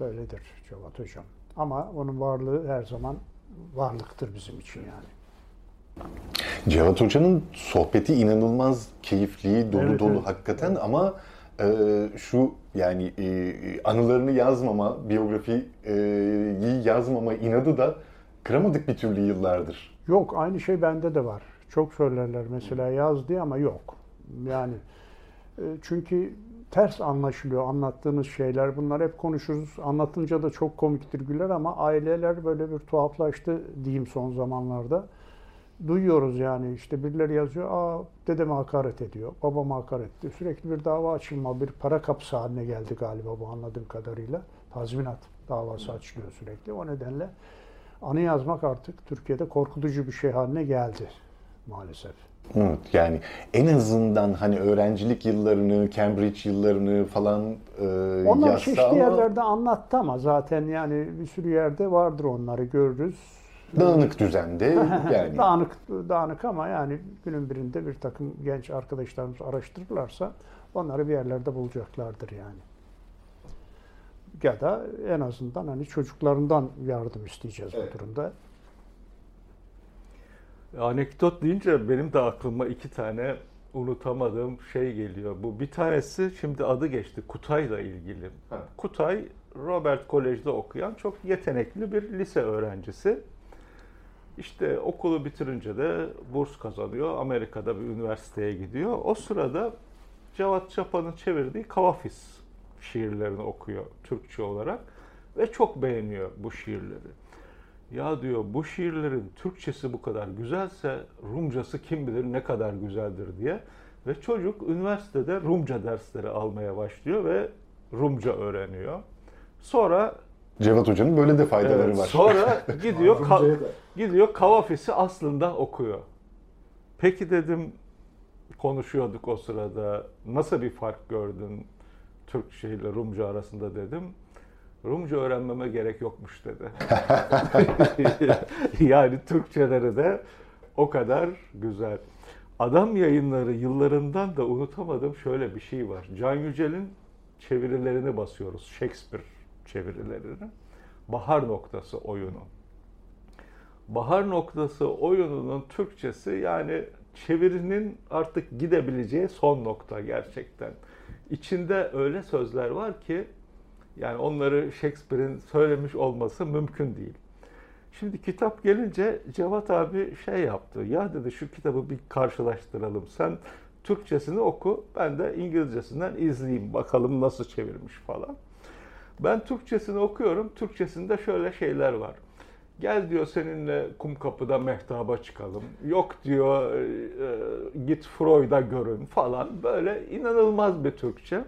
S4: Böyledir Cevat Hocam. Ama onun varlığı her zaman varlıktır bizim için yani.
S2: Cevat Hoca'nın sohbeti inanılmaz keyifli, dolu
S4: Evet,
S2: dolu
S4: evet.
S2: hakikaten ama e, şu yani e, anılarını yazmama, biyografiyi yazmama inadı da kıramadık bir türlü yıllardır.
S4: Yok aynı şey bende de var. Çok söylerler mesela yaz diye ama yok. Yani e, çünkü ters anlaşılıyor anlattığımız şeyler. Bunlar hep konuşuruz. Anlatınca da çok komiktir güler ama aileler böyle bir tuhaflaştı diyeyim son zamanlarda. Duyuyoruz yani işte birileri yazıyor. Aa dedeme hakaret ediyor. Babama hakaret ediyor. Sürekli bir dava açılma, bir para kapısı haline geldi galiba bu anladığım kadarıyla. Tazminat davası açılıyor sürekli. O nedenle anı yazmak artık Türkiye'de korkutucu bir şey haline geldi maalesef.
S2: Evet, yani en azından hani öğrencilik yıllarını, Cambridge yıllarını falan e,
S4: Onlar
S2: yazsa
S4: çeşitli
S2: ama
S4: yerlerde anlattı ama zaten yani bir sürü yerde vardır onları görürüz.
S2: Dağınık düzende <laughs> yani.
S4: dağınık dağınık ama yani günün birinde bir takım genç arkadaşlarımız araştırırlarsa onları bir yerlerde bulacaklardır yani. Ya da en azından hani çocuklarından yardım isteyeceğiz
S2: Evet.
S4: bu durumda.
S3: Anekdot deyince benim de aklıma iki tane unutamadığım şey geliyor. Bu bir tanesi şimdi adı geçti Kutay'la ilgili.
S2: Ha.
S3: Kutay Robert Kolej'de okuyan çok yetenekli bir lise öğrencisi. İşte okulu bitirince de burs kazanıyor. Amerika'da bir üniversiteye gidiyor. O sırada Cevat Çapa'nın çevirdiği Kavafis şiirlerini okuyor Türkçe olarak ve çok beğeniyor bu şiirleri. Ya diyor bu şiirlerin Türkçesi bu kadar güzelse Rumcası kim bilir ne kadar güzeldir diye. Ve çocuk üniversitede Rumca dersleri almaya başlıyor ve Rumca öğreniyor. Sonra
S2: Cevat Hoca'nın böyle de faydaları
S3: Evet,
S2: var.
S3: Sonra <laughs> gidiyor ka- gidiyor Kavafis'i aslında okuyor. Peki dedim konuşuyorduk o sırada. Nasıl bir fark gördün Türkçe ile Rumca arasında dedim. Rumca öğrenmeme gerek yokmuş dedi. <laughs> yani Türkçeleri de o kadar güzel. Adam yayınları yıllarından da unutamadığım şöyle bir şey var. Can Yücel'in çevirilerini basıyoruz. Shakespeare çevirilerini. Bahar noktası oyunu. Bahar noktası oyununun Türkçesi yani çevirinin artık gidebileceği son nokta gerçekten. İçinde öyle sözler var ki yani onları Shakespeare'in söylemiş olması mümkün değil. Şimdi kitap gelince Cevat abi şey yaptı. Ya dedi şu kitabı bir karşılaştıralım. Sen Türkçesini oku, ben de İngilizcesinden izleyeyim. Bakalım nasıl çevirmiş falan. Ben Türkçesini okuyorum. Türkçesinde şöyle şeyler var. Gel diyor seninle kum kapıda mehtaba çıkalım. Yok diyor e, e, git Freud'a görün falan. Böyle inanılmaz bir Türkçe.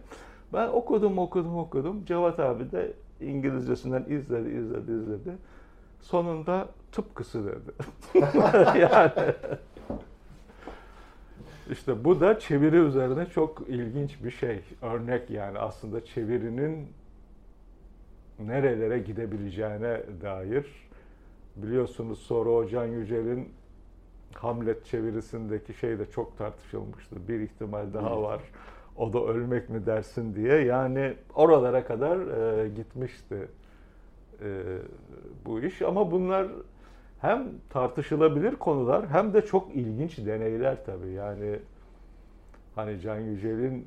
S3: Ben okudum okudum okudum. Cevat abi de İngilizcesinden izledi izledi izledi. Sonunda tıpkısı dedi. <laughs> yani işte bu da çeviri üzerine çok ilginç bir şey. Örnek yani aslında çevirinin nerelere gidebileceğine dair. Biliyorsunuz sonra o Can Yücel'in Hamlet çevirisindeki şey de çok tartışılmıştı. Bir ihtimal daha var. O da ölmek mi dersin diye. Yani oralara kadar e, gitmişti e, bu iş. Ama bunlar hem tartışılabilir konular hem de çok ilginç deneyler tabii. Yani hani Can Yücel'in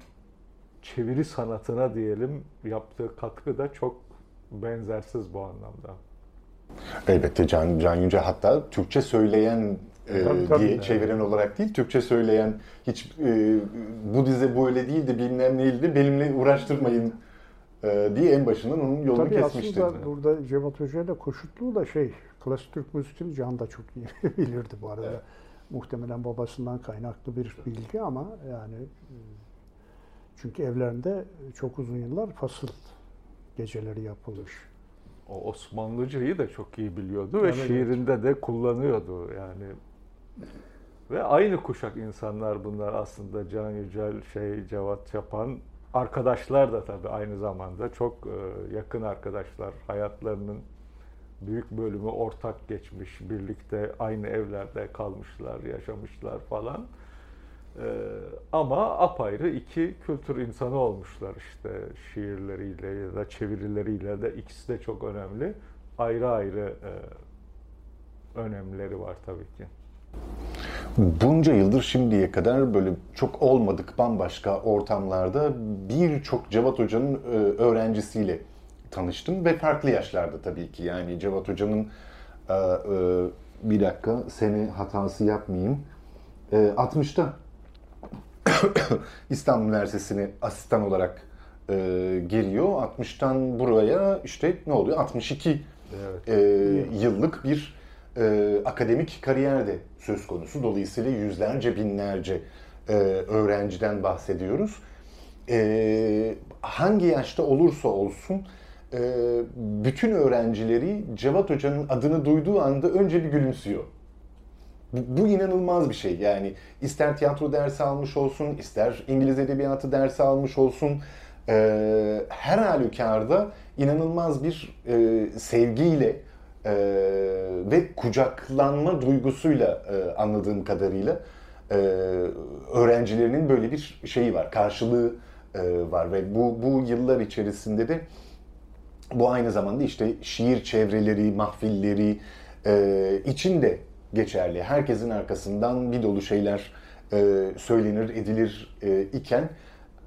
S3: çeviri sanatına diyelim yaptığı katkı da çok benzersiz bu anlamda.
S2: Elbette Can, Can Yüce hatta Türkçe söyleyen e,
S4: Tabii, tabii.
S2: diye çeviren olarak değil, Türkçe söyleyen hiç e, bu dize böyle değildi, bilmem neydi, benimle uğraştırmayın e, diye en başından onun yolunu
S4: Tabii
S2: kesmişti.
S4: aslında burada Cevat Hoca ile koşutluğu da şey, klasik Türk müziğini Can da çok iyi <laughs> bilirdi bu arada.
S2: Evet.
S4: Muhtemelen babasından kaynaklı bir bilgi ama yani e, çünkü evlerinde çok uzun yıllar fasıl geceleri yapılmış.
S3: O Osmanlıcayı da çok iyi biliyordu ve
S4: Evet,
S3: şiirinde de kullanıyordu yani. Ve aynı kuşak insanlar bunlar aslında Can Yücel, şey Cevat Çapan arkadaşlar da tabii aynı zamanda çok e, yakın arkadaşlar. Hayatlarının büyük bölümü ortak geçmiş, birlikte aynı evlerde kalmışlar, yaşamışlar falan. E, ama apayrı iki kültür insanı olmuşlar işte şiirleriyle ya da çevirileriyle de ikisi de çok önemli. ayrı ayrı e, önemleri var tabii ki.
S2: Bunca yıldır şimdiye kadar böyle çok olmadık bambaşka ortamlarda birçok Cevat Hoca'nın e, öğrencisiyle tanıştım ve farklı yaşlarda tabii ki. Yani Cevat Hoca'nın e, e, bir dakika sene hatası yapmayayım. 60'ta <coughs> İstanbul Üniversitesi'ne asistan olarak geliyor. 60'tan buraya işte ne oluyor? 62 evet. yıllık bir akademik kariyer de söz konusu. Dolayısıyla yüzlerce, binlerce öğrenciden bahsediyoruz. Hangi yaşta olursa olsun e, bütün öğrencileri Cevat Hoca'nın adını duyduğu anda önce bir gülümsüyor. Bu, bu inanılmaz bir şey. Yani ister tiyatro dersi almış olsun, ister İngiliz edebiyatı dersi almış olsun, e, her halükarda inanılmaz bir e, sevgiyle e, ve kucaklanma duygusuyla e, anladığım kadarıyla e, öğrencilerinin böyle bir şeyi var, karşılığı e, var ve bu bu yıllar içerisinde de bu aynı zamanda işte şiir çevreleri, mahfilleri e, için de geçerli. Herkesin arkasından bir dolu şeyler e, söylenir, edilir e, iken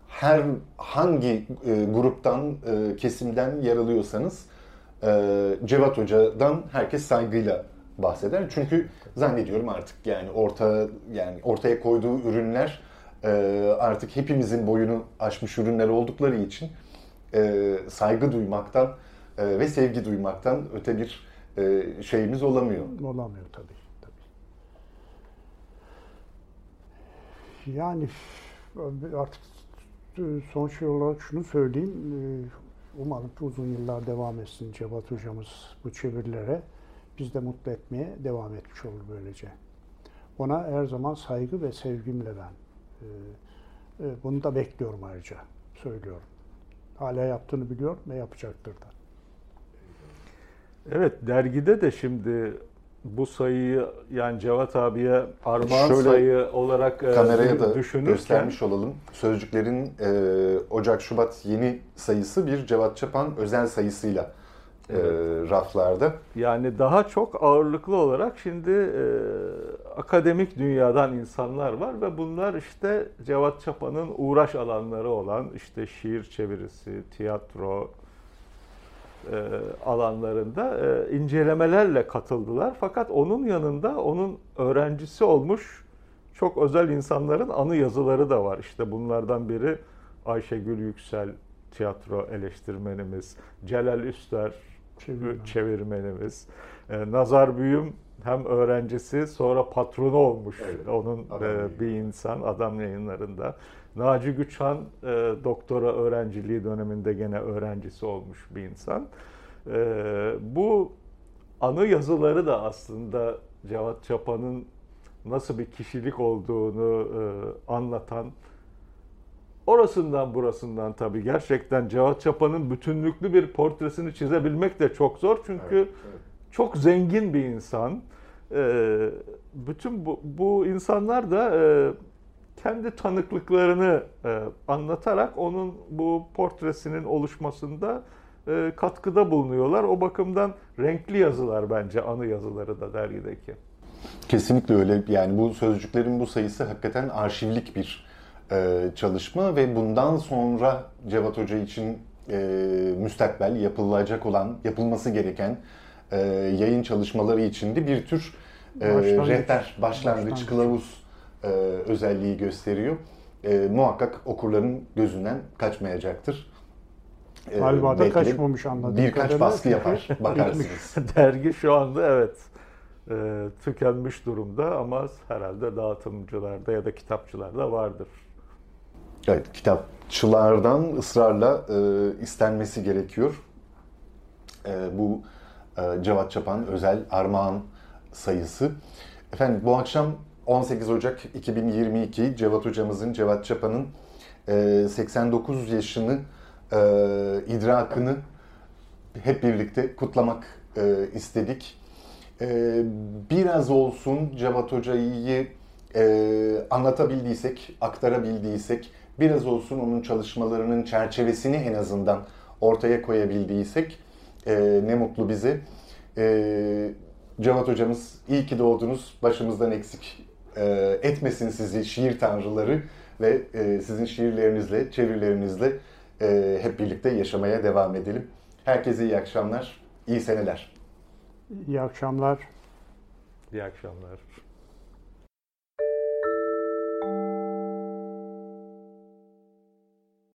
S2: her hangi e, gruptan, e, kesimden yer alıyorsanız e, Cevat Hoca'dan herkes saygıyla bahseder. Çünkü zannediyorum artık yani orta yani ortaya koyduğu ürünler e, artık hepimizin boyunu aşmış ürünler oldukları için e, saygı duymaktan e, ve sevgi duymaktan öte bir e, şeyimiz olamıyor.
S4: Olamıyor tabii. tabii. Yani artık son şey olarak şunu söyleyeyim. E, umarım uzun yıllar devam etsin Cevat hocamız bu çevirilere. Biz de mutlu etmeye devam etmiş olur böylece. Ona her zaman saygı ve sevgimle ben bunu da bekliyorum ayrıca. Söylüyorum hala yaptığını biliyor ve yapacaktır da.
S3: Evet dergide de şimdi bu sayıyı yani Cevat abiye armağan Şöyle, sayı olarak
S2: e, kameraya da düşünürken, göstermiş olalım. Sözcüklerin e, Ocak-Şubat yeni sayısı bir Cevat Çapan özel sayısıyla e, evet. raflarda.
S3: Yani daha çok ağırlıklı olarak şimdi e, akademik dünyadan insanlar var ve bunlar işte Cevat Çapa'nın uğraş alanları olan işte şiir çevirisi, tiyatro e, alanlarında e, incelemelerle katıldılar. Fakat onun yanında onun öğrencisi olmuş çok özel insanların anı yazıları da var. İşte bunlardan biri Ayşegül Yüksel tiyatro eleştirmenimiz, Celal Üster Çevirmen. çevirmenimiz. E, Nazar Büyüm hem öğrencisi sonra patronu olmuş evet, onun e, bir insan adam yayınlarında. Naci Güçhan e, doktora öğrenciliği döneminde gene öğrencisi olmuş bir insan. E, bu anı yazıları da aslında Cevat Çapa'nın nasıl bir kişilik olduğunu e, anlatan Orasından burasından tabii gerçekten Cevat Çapa'nın bütünlüklü bir portresini çizebilmek de çok zor. Çünkü evet, evet. çok zengin bir insan. Ee, bütün bu, bu insanlar da e, kendi tanıklıklarını e, anlatarak onun bu portresinin oluşmasında e, katkıda bulunuyorlar. O bakımdan renkli yazılar bence anı yazıları da dergideki.
S2: Kesinlikle öyle. Yani bu sözcüklerin bu sayısı hakikaten arşivlik bir e, çalışma ve bundan sonra Cevat Hoca için e, müstakbel yapılacak olan, yapılması gereken e, yayın çalışmaları için de bir tür e, başlangıç, rehber, başlangıç, başlangıç. kılavuz e, özelliği gösteriyor. E, muhakkak okurların gözünden kaçmayacaktır.
S4: E, Galiba da kaçmamış anladım.
S2: Birkaç baskı yapar, bakarsınız. <laughs>
S3: Dergi şu anda evet e, tükenmiş durumda ama herhalde dağıtımcılarda ya da kitapçılarda vardır.
S2: Evet, kitapçılardan ısrarla e, istenmesi gerekiyor. E, bu e, Cevat Çapan özel armağan sayısı. Efendim bu akşam 18 Ocak 2022 Cevat hocamızın, Cevat Çapan'ın e, 89 yaşını, e, idrakını hep birlikte kutlamak e, istedik. E, biraz olsun Cevat Hoca'yı e, anlatabildiysek, aktarabildiysek, biraz olsun onun çalışmalarının çerçevesini en azından ortaya koyabildiysek E, ne mutlu bize. E, Cevat hocamız iyi ki doğdunuz. Başımızdan eksik e, etmesin sizi şiir tanrıları ve e, sizin şiirlerinizle, çevirilerinizle e, hep birlikte yaşamaya devam edelim. Herkese iyi akşamlar, iyi seneler.
S4: İyi akşamlar.
S3: İyi akşamlar.